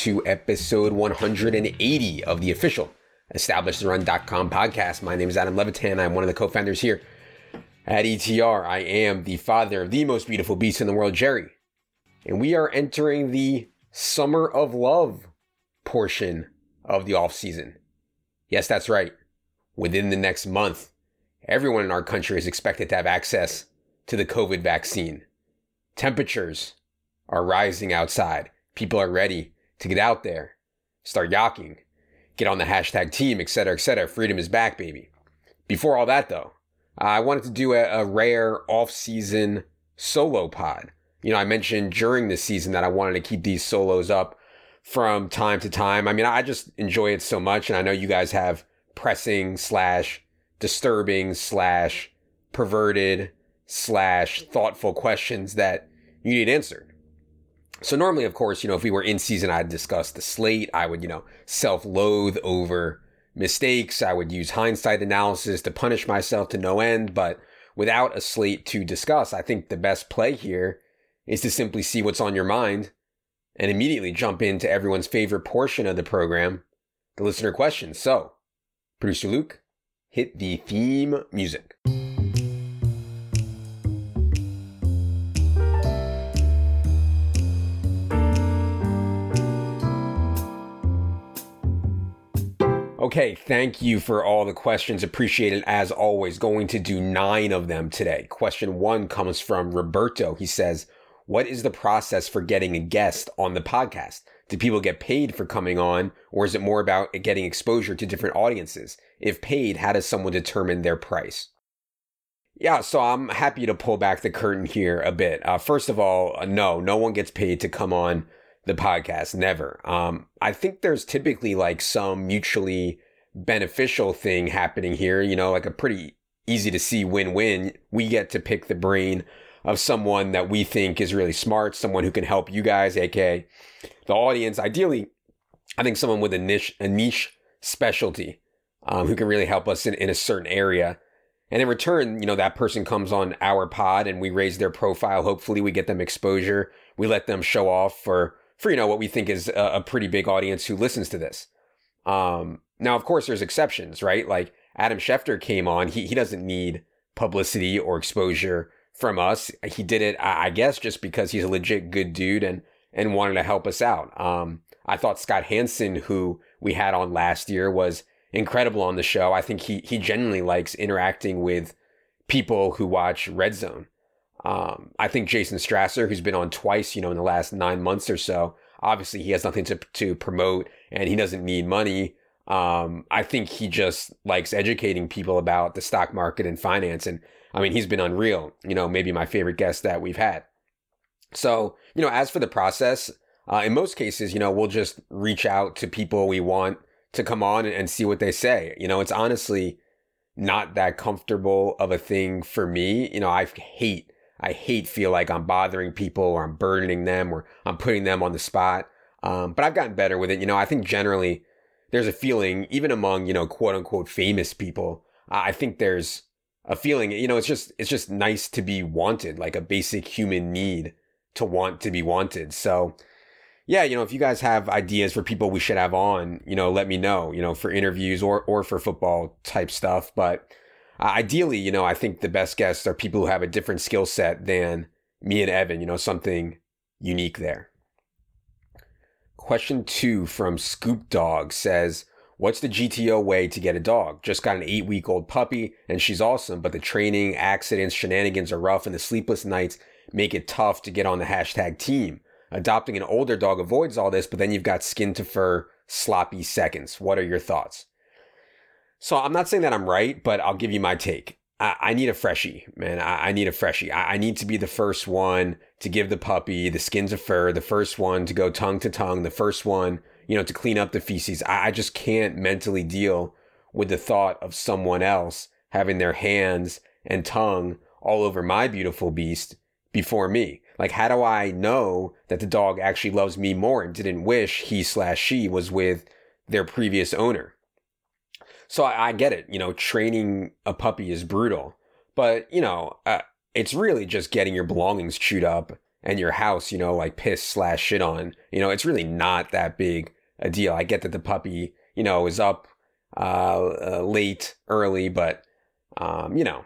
To episode 180 of the official EstablishTheRun.com podcast. My name is Adam Levitan. I'm one of the co-founders here at ETR. I am the father of the most beautiful beast in the world, Jerry. And we are entering the summer of love portion of the off season. Yes, that's right. Within the next month, everyone in our country is expected to have access to the COVID vaccine. Temperatures are rising outside. People are ready to get out there, start yawking, get on the hashtag team, etc., etc. Freedom is back, baby. Before all that, though, I wanted to do a, a rare off-season solo pod. You know, I mentioned during the season that I wanted to keep these solos up from time to time. I mean, I just enjoy it so much, and I know you guys have pressing slash disturbing slash perverted slash thoughtful questions that you need answered. So normally, of course, you know, if we were in season, I'd discuss the slate. I would, you know, self-loathe over mistakes. I would use hindsight analysis to punish myself to no end. But without a slate to discuss, I think the best play here is to simply see what's on your mind and immediately jump into everyone's favorite portion of the program, the listener questions. So, producer Luke, hit the theme music. Okay, thank you for all the questions. Appreciated as always. Going to do nine of them today. Question one comes from Roberto. He says, What is the process for getting a guest on the podcast? Do people get paid for coming on, or is it more about getting exposure to different audiences? If paid, how does someone determine their price? Yeah, so I'm happy to pull back the curtain here a bit. Uh, first of all, uh, no, no one gets paid to come on the podcast. Never. Um, I think there's typically like some mutually beneficial thing happening here, you know, like a pretty easy to see win win. We get to pick the brain of someone that we think is really smart, someone who can help you guys, aka the audience. Ideally, I think someone with a niche, a niche specialty um, who can really help us in, in a certain area. And in return, you know, that person comes on our pod and we raise their profile. Hopefully, we get them exposure. We let them show off for for you know what we think is a, a pretty big audience who listens to this. Um, now, of course, there's exceptions, right? Like Adam Schefter came on; he he doesn't need publicity or exposure from us. He did it, I guess, just because he's a legit good dude and and wanted to help us out. Um, I thought Scott Hanson, who we had on last year, was incredible on the show. I think he he genuinely likes interacting with people who watch Red Zone. Um, I think Jason Strasser, who's been on twice, you know, in the last nine months or so, obviously he has nothing to to promote and he doesn't need money. Um, I think he just likes educating people about the stock market and finance. And I mean, he's been unreal. You know, maybe my favorite guest that we've had. So, you know, as for the process, uh, in most cases, you know, we'll just reach out to people we want to come on and, and see what they say. You know, it's honestly not that comfortable of a thing for me. You know, I hate I hate feel like I'm bothering people or I'm burdening them or I'm putting them on the spot. Um, but I've gotten better with it. You know, I think generally there's a feeling, even among, you know, quote unquote famous people, I think there's a feeling, you know, it's just, it's just nice to be wanted, like a basic human need to want to be wanted. So, yeah, you know, if you guys have ideas for people we should have on, you know, let me know, you know, for interviews or, or for football type stuff. But uh, ideally, you know, I think the best guests are people who have a different skill set than me and Evan, you know, something unique there. Question two from Scoop Dog says, What's the GTO way to get a dog? Just got an eight week old puppy and she's awesome, but the training, accidents, shenanigans are rough and the sleepless nights make it tough to get on the hashtag team. Adopting an older dog avoids all this, but then you've got skin to fur, sloppy seconds. What are your thoughts? So I'm not saying that I'm right, but I'll give you my take. I, I need a freshie, man. I, I need a freshie. I, I, need to be the first one to give the puppy the skins of fur, the first one to go tongue to tongue, the first one, you know, to clean up the feces. I, I just can't mentally deal with the thought of someone else having their hands and tongue all over my beautiful beast before me. Like, how do I know that the dog actually loves me more and didn't wish he slash she was with their previous owner? So I, I, get it. You know, training a puppy is brutal, but you know, uh, it's really just getting your belongings chewed up and your house, you know, like piss slash shit on, you know, it's really not that big a deal. I get that the puppy, you know, is up uh, uh, late, early, but um, you know,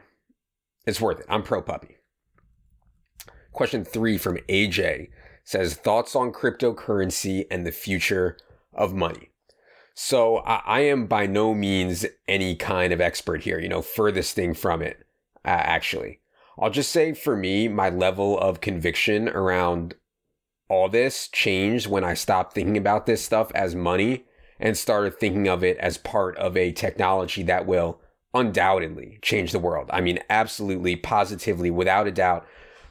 it's worth it. I'm pro puppy. Question three from AJ says thoughts on cryptocurrency and the future of money. So I, am by no means any kind of expert here, you know, furthest thing from it, uh, actually. I'll just say for me, my level of conviction around all this changed when I stopped thinking about this stuff as money and started thinking of it as part of a technology that will undoubtedly change the world. I mean, absolutely, positively, without a doubt,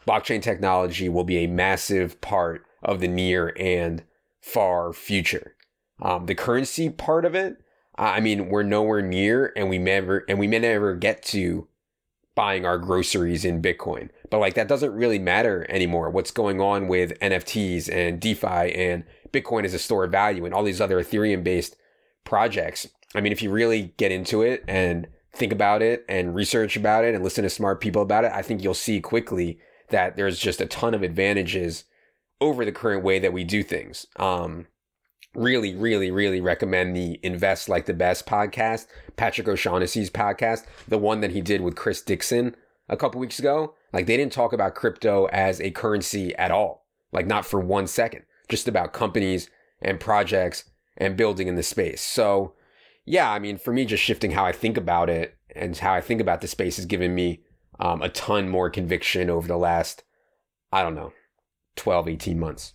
blockchain technology will be a massive part of the near and far future. Um, the currency part of it, I mean, we're nowhere near, and we never and we may never get to buying our groceries in Bitcoin. But like that doesn't really matter anymore. What's going on with NFTs and DeFi and Bitcoin as a store of value and all these other Ethereum based projects. I mean, if you really get into it and think about it and research about it and listen to smart people about it, I think you'll see quickly that there's just a ton of advantages over the current way that we do things. Um, really, really, really recommend the Invest Like the Best podcast, Patrick O'Shaughnessy's podcast, the one that he did with Chris Dixon a couple weeks ago. Like they didn't talk about crypto as a currency at all, like not for one second, just about companies and projects and building in the space. So, yeah, I mean, for me, just shifting how I think about it and how I think about the space has given me um, a ton more conviction over the last, I don't know, 12, 18 months.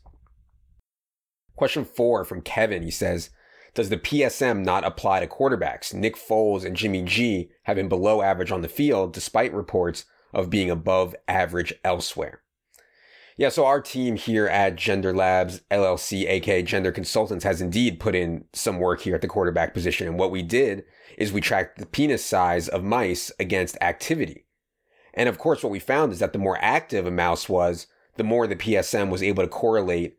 Question four from Kevin. He says, Does the PSM not apply to quarterbacks? Nick Foles and Jimmy G have been below average on the field despite reports of being above average elsewhere. Yeah, so our team here at Gender Labs LLC, aka Gender Consultants, has indeed put in some work here at the quarterback position. And what we did is we tracked the penis size of mice against activity. And of course, what we found is that the more active a mouse was, the more the PSM was able to correlate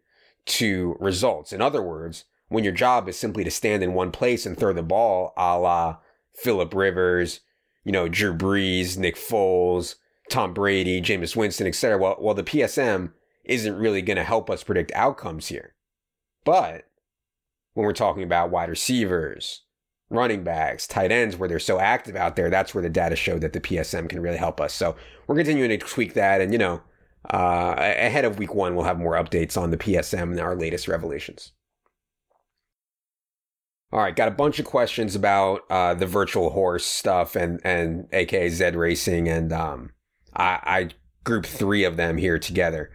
to results. In other words, when your job is simply to stand in one place and throw the ball, a la Philip Rivers, you know, Drew Brees, Nick Foles, Tom Brady, Jameis Winston, etc. Well, well, the PSM isn't really going to help us predict outcomes here. But when we're talking about wide receivers, running backs, tight ends, where they're so active out there, that's where the data showed that the PSM can really help us. So we're continuing to tweak that. And, you know, uh, ahead of week one, we'll have more updates on the PSM and our latest revelations. All right, got a bunch of questions about uh, the virtual horse stuff and and aka Zed Racing, and um, I, I grouped three of them here together.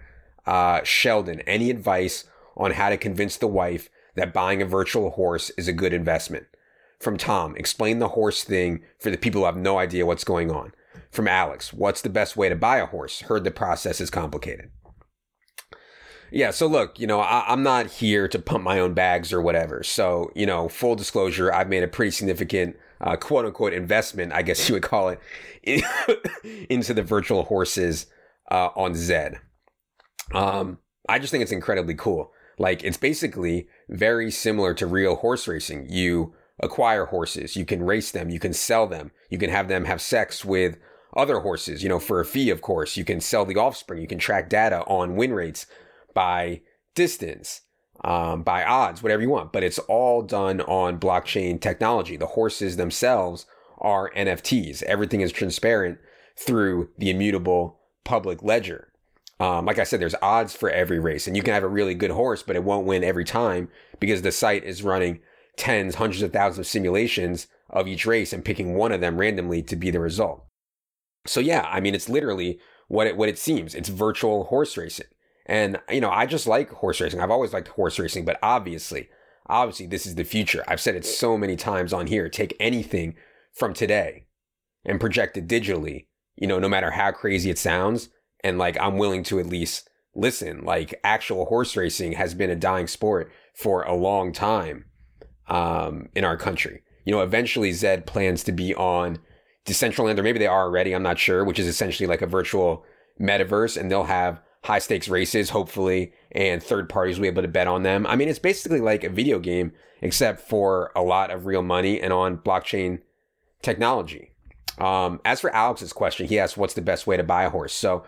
Uh, Sheldon, any advice on how to convince the wife that buying a virtual horse is a good investment? From Tom, explain the horse thing for the people who have no idea what's going on from Alex. What's the best way to buy a horse? Heard the process is complicated. Yeah, so look, you know, I, am not here to pump my own bags or whatever. So, you know, full disclosure, I've made a pretty significant uh, quote unquote investment, I guess you would call it, in, into the virtual horses uh, on Zed. Um, I just think it's incredibly cool. Like, it's basically very similar to real horse racing. You acquire horses, you can race them, you can sell them, you can have them have sex with other horses, you know, for a fee, of course. You can sell the offspring. You can track data on win rates by distance, um, by odds, whatever you want. But it's all done on blockchain technology. The horses themselves are NFTs. Everything is transparent through the immutable public ledger. Um, like I said, there's odds for every race, and you can have a really good horse, but it won't win every time because the site is running tens, hundreds of thousands of simulations of each race and picking one of them randomly to be the result. So yeah, I mean, it's literally what it, what it seems. It's virtual horse racing. And, you know, I just like horse racing. I've always liked horse racing, but obviously, obviously this is the future. I've said it so many times on here. Take anything from today and project it digitally, you know, no matter how crazy it sounds. And like, I'm willing to at least listen. Like, actual horse racing has been a dying sport for a long time um, in our country. You know, eventually Zed plans to be on Decentraland, or maybe they are already, I'm not sure, which is essentially like a virtual metaverse, and they'll have high stakes races, hopefully, and third parties will be able to bet on them. I mean, it's basically like a video game, except for a lot of real money and on blockchain technology. Um, as for Alex's question, he asked, What's the best way to buy a horse? So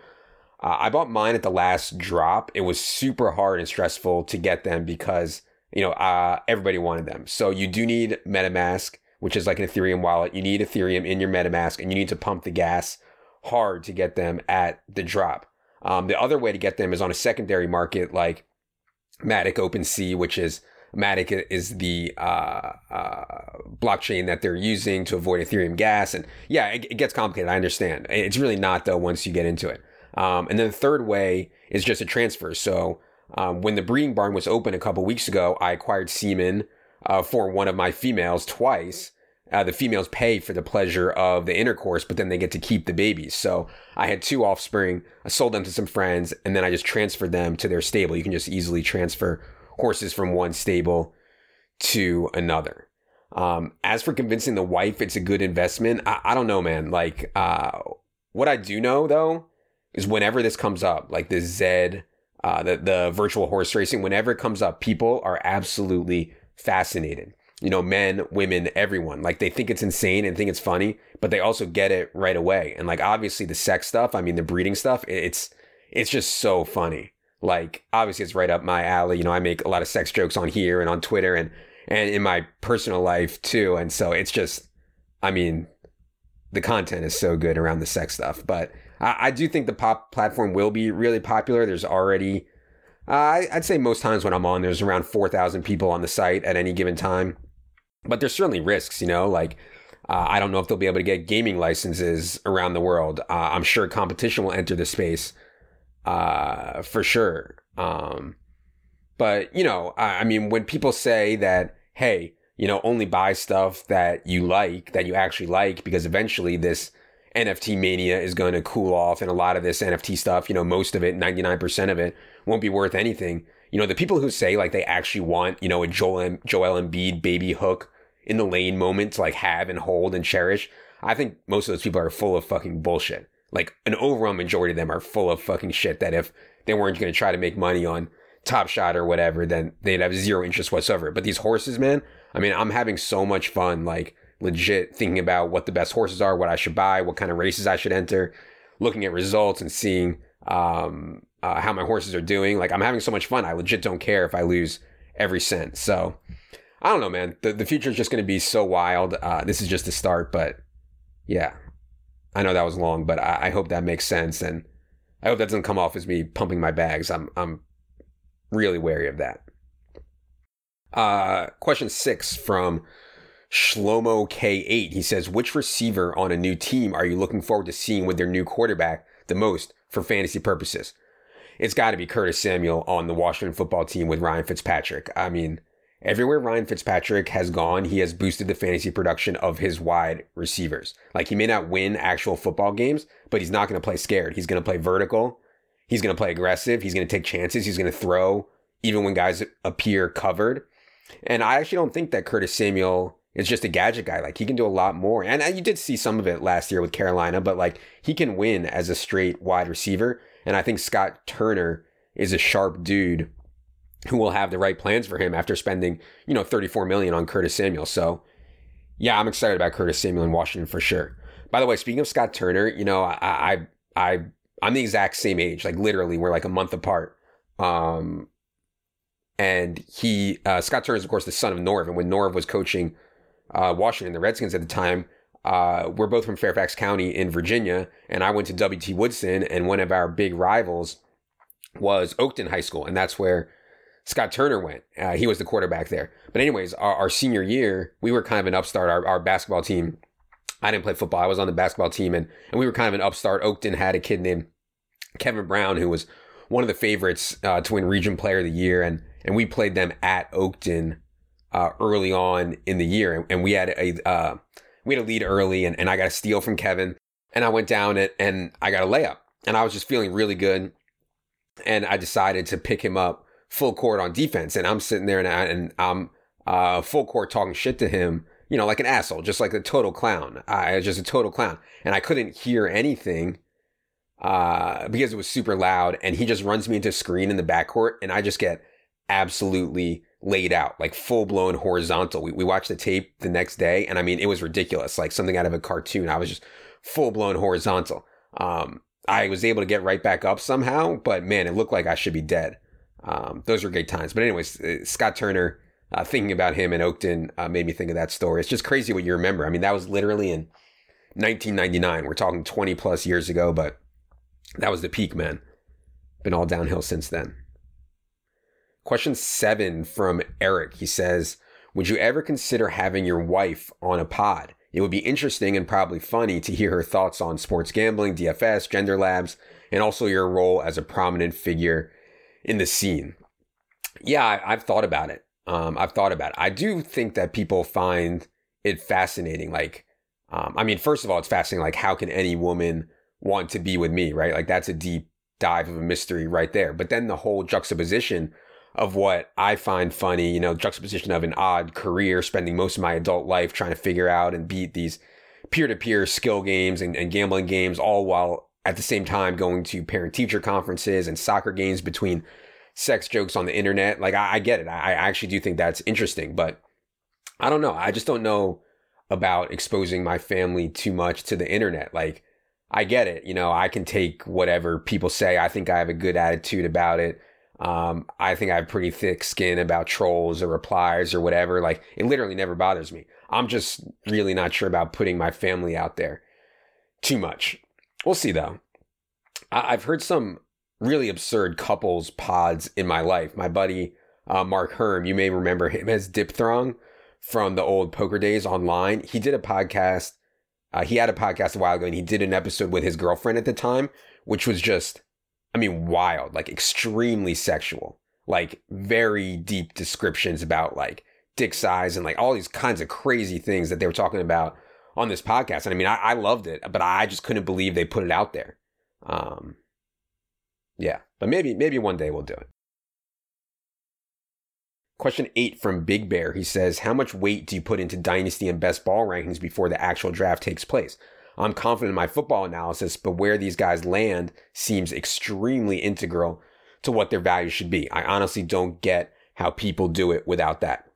Uh, I bought mine at the last drop. It was super hard and stressful to get them because you know uh, everybody wanted them. So you do need MetaMask, which is like an Ethereum wallet. You need Ethereum in your MetaMask, and you need to pump the gas hard to get them at the drop. Um, the other way to get them is on a secondary market like Matic OpenSea, which is Matic is the uh, uh, blockchain that they're using to avoid Ethereum gas. And yeah, it, it, gets complicated. I understand. It's really not though once you get into it. Um, and then the third way is just a transfer. So um, when the breeding barn was open a couple weeks ago, I acquired semen uh, for one of my females twice. Uh, the females pay for the pleasure of the intercourse, but then they get to keep the babies. So I had two offspring. I sold them to some friends, and then I just transferred them to their stable. You can just easily transfer horses from one stable to another. Um, as for convincing the wife it's a good investment, I, I don't know, man. Like, uh, what I do know though is whenever this comes up, like the Zed, uh, the the virtual horse racing, whenever it comes up, people are absolutely fascinated. You know, men, women, everyone. Like they think it's insane and think it's funny, but they also get it right away. And like obviously the sex stuff, I mean the breeding stuff, it's it's just so funny like obviously it's right up my alley. You know, I make a lot of sex jokes on here and on Twitter and and in my personal life too. And so it's just, I mean, the content is so good around the sex stuff. But I, I do think the pop platform will be really popular. There's already, uh, I'd say most times when I'm on, there's around four thousand people on the site at any given time. But there's certainly risks, you know, like. Uh, I don't know if they'll be able to get gaming licenses around the world. Uh, I'm sure competition will enter the space uh, for sure. Um, but you know, I, I mean, when people say that, hey, you know, only buy stuff that you like, that you actually like, because eventually this NFT mania is going to cool off, and a lot of this NFT stuff, you know, most of it, ninety nine percent of it, won't be worth anything. You know, the people who say like they actually want, you know, a Joel M- Joel Embiid baby hook in the lane moment to like have and hold and cherish. I think most of those people are full of fucking bullshit like an overwhelming majority of them are full of fucking shit that if they weren't going to try to make money on Top Shot or whatever, then they'd have zero interest whatsoever. But these horses, man, I mean, I'm having so much fun, like legit thinking about what the best horses are, what I should buy, what kind of races I should enter, looking at results and seeing um, uh, how my horses are doing. Like I'm having so much fun. I legit don't care if I lose every cent. So I don't know, man. The, the future is just going to be so wild. Uh, this is just the start, but yeah, I know that was long, but I, I hope that makes sense, and I hope that doesn't come off as me pumping my bags. I'm I'm really wary of that. Uh, question six from Shlomo K8. He says, Which receiver on a new team are you looking forward to seeing with their new quarterback the most for fantasy purposes? It's got to be Curtis Samuel on the Washington football team with Ryan Fitzpatrick. I mean, Everywhere Ryan Fitzpatrick has gone, he has boosted the fantasy production of his wide receivers. Like he may not win actual football games, but he's not going to play scared. He's going to play vertical. He's going to play aggressive. He's going to take chances. He's going to throw even when guys appear covered. And I actually don't think that Curtis Samuel is just a gadget guy. Like he can do a lot more. And you did see some of it last year with Carolina, but like he can win as a straight wide receiver. And I think Scott Turner is a sharp dude who will have the right plans for him after spending, you know, 34 million on Curtis Samuel. So, yeah, I'm excited about Curtis Samuel in Washington for sure. By the way, speaking of Scott Turner, you know, I I, I I'm the exact same age, like literally, we're like a month apart. Um, and he uh, Scott Turner is of course the son of Norv, and when Norv was coaching uh, Washington, the Redskins at the time, uh, we're both from Fairfax County in Virginia, and I went to WT Woodson, and one of our big rivals was Oakton High School, and that's where Scott Turner went. Uh, he was the quarterback there. But anyways, our, our, senior year, we were kind of an upstart. Our, our basketball team, I didn't play football. I was on the basketball team, and, and we were kind of an upstart. Oakton had a kid named Kevin Brown who was one of the favorites uh, to win Region Player of the Year, and and we played them at Oakton uh, early on in the year, and, we had a uh, we had a lead early, and, and I got a steal from Kevin, and I went down it, and I got a layup, and I was just feeling really good, and I decided to pick him up full court on defense, and I'm sitting there and, I, and I'm uh, full court talking shit to him, you know, like an asshole, just like a total clown. I was just a total clown, and I couldn't hear anything uh, because it was super loud. And he just runs me into screen in the backcourt, and I just get absolutely laid out, like full blown horizontal. We, we watched the tape the next day, and I mean, it was ridiculous, like something out of a cartoon. I was just full blown horizontal. Um, I was able to get right back up somehow, but man, it looked like I should be dead. Um, those were great times. But anyways, uh, Scott Turner, uh, thinking about him in Oakton uh, made me think of that story. It's just crazy what you remember. I mean, that was literally in 1999. We're talking 20 plus years ago, but that was the peak, man. Been all downhill since then. Question seven from Eric. He says, Would you ever consider having your wife on a pod? It would be interesting and probably funny to hear her thoughts on sports gambling, DFS, gender labs, and also your role as a prominent figure in the scene. Yeah, I, have thought about it. Um, I've thought about it. I do think that people find it fascinating. Like, um, I mean, first of all, it's fascinating. Like, how can any woman want to be with me, right? Like, that's a deep dive of a mystery right there. But then the whole juxtaposition of what I find funny, you know, juxtaposition of an odd career, spending most of my adult life trying to figure out and beat these peer to peer skill games and, and, gambling games, all while at the same time going to parent teacher conferences and soccer games between sex jokes on the internet. Like, I, I get it. I, I actually do think that's interesting, but I don't know. I just don't know about exposing my family too much to the internet. Like, I get it. You know, I can take whatever people say. I think I have a good attitude about it. Um, I think I have pretty thick skin about trolls or replies or whatever. Like it literally never bothers me. I'm just really not sure about putting my family out there too much. We'll see though. I- have heard some really absurd couples pods in my life. My buddy uh, Mark Herm, you may remember him as Dipthrong from the old poker days online. He did a podcast. Uh, he had a podcast a while ago and he did an episode with his girlfriend at the time, which was just I mean, wild, like extremely sexual, like very deep descriptions about like dick size and like all these kinds of crazy things that they were talking about on this podcast. And I mean, I, I loved it, but I just couldn't believe they put it out there. Um, yeah, but maybe, maybe one day we'll do it. Question eight from Big Bear. He says, How much weight do you put into dynasty and best ball rankings before the actual draft takes place? I'm confident in my football analysis, but where these guys land seems extremely integral to what their value should be. I honestly don't get how people do it without that.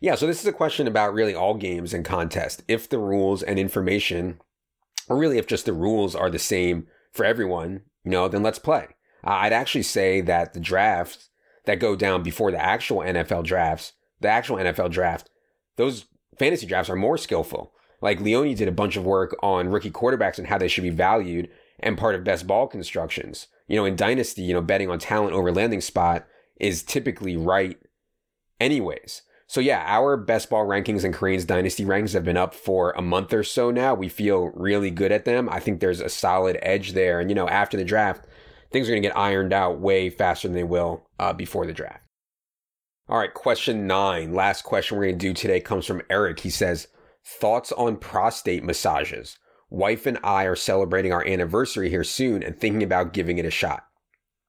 Yeah, so this is a question about really all games and contests. If the rules and information, or really if just the rules are the same for everyone, you know, then let's play. I'd actually say that the drafts that go down before the actual NFL drafts, the actual NFL draft, those fantasy drafts are more skillful. Like Leone did a bunch of work on rookie quarterbacks and how they should be valued and part of best ball constructions. You know, in Dynasty, you know, betting on talent over landing spot is typically right anyways. So yeah, our best ball rankings and Crane's Dynasty rankings have been up for a month or so now. We feel really good at them. I think there's a solid edge there. And you know, after the draft, things are going to get ironed out way faster than they will uh, before the draft. All right, question nine. Last question we're going to do today comes from Eric. He says, Thoughts on prostate massages? Wife and I are celebrating our anniversary here soon and thinking about giving it a shot.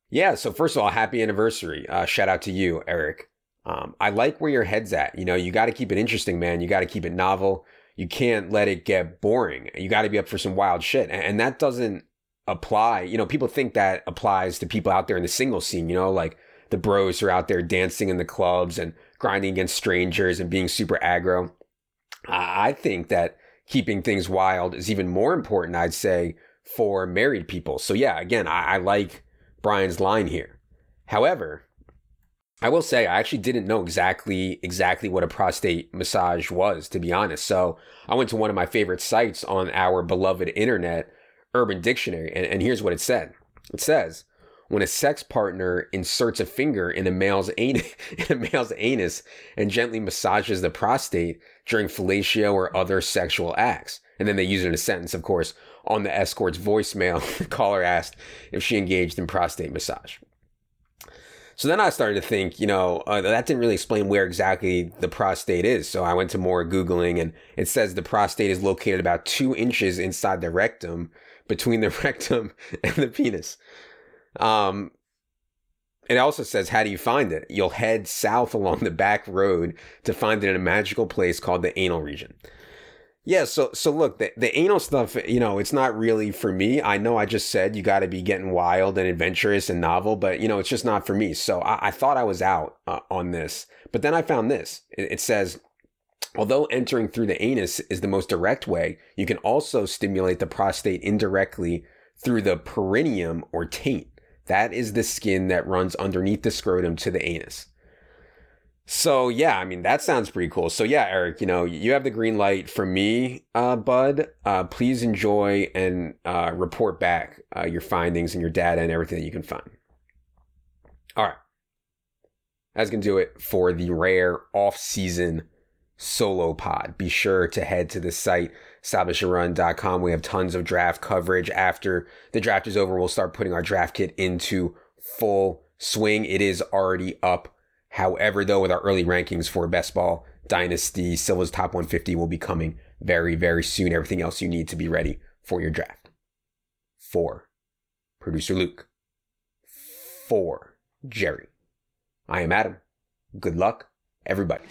Yeah, so first of all, happy anniversary. Uh, shout out to you, Eric. Um, I like where your head's at. You know, you got to keep it interesting, man. You got to keep it novel. You can't let it get boring. You got to be up for some wild shit. And that doesn't apply. You know, people think that applies to people out there in the single scene, you know, like the bros who are out there dancing in the clubs and grinding against strangers and being super aggro. I think that keeping things wild is even more important, I'd say, for married people. So, yeah, again, I, I like Brian's line here. However, I will say I actually didn't know exactly exactly what a prostate massage was, to be honest. So I went to one of my favorite sites on our beloved internet, Urban Dictionary, and, and here's what it said. It says, when a sex partner inserts a finger in a male's anus, in a male's anus and gently massages the prostate during fellatio or other sexual acts. And then they use it in a sentence, of course. On the escort's voicemail, the caller asked if she engaged in prostate massage. So then I started to think, you know, uh, that didn't really explain where exactly the prostate is. So I went to more Googling and it says the prostate is located about two inches inside the rectum, between the rectum and the penis. Um, it also says, how do you find it? You'll head south along the back road to find it in a magical place called the anal region. Yeah, so so look, the, the anal stuff, you know, it's not really for me. I know I just said you got to be getting wild and adventurous and novel, but you know, it's just not for me. So I, I thought I was out uh, on this, but then I found this. It, it says, although entering through the anus is the most direct way, you can also stimulate the prostate indirectly through the perineum or taint. That is the skin that runs underneath the scrotum to the anus. So yeah, I mean that sounds pretty cool. So yeah, Eric, you know you have the green light from me, uh, Bud. Uh, please enjoy and uh, report back uh, your findings and your data and everything that you can find. All right, that's gonna do it for the rare off-season solo pod. Be sure to head to the site establishtherun.com. We have tons of draft coverage. After the draft is over, we'll start putting our draft kit into full swing. It is already up. However, though, with our early rankings for Best Ball Dynasty, Silva's Top 150 will be coming very, very soon. Everything else you need to be ready for your draft. For producer Luke. For Jerry. I am Adam. Good luck, everybody.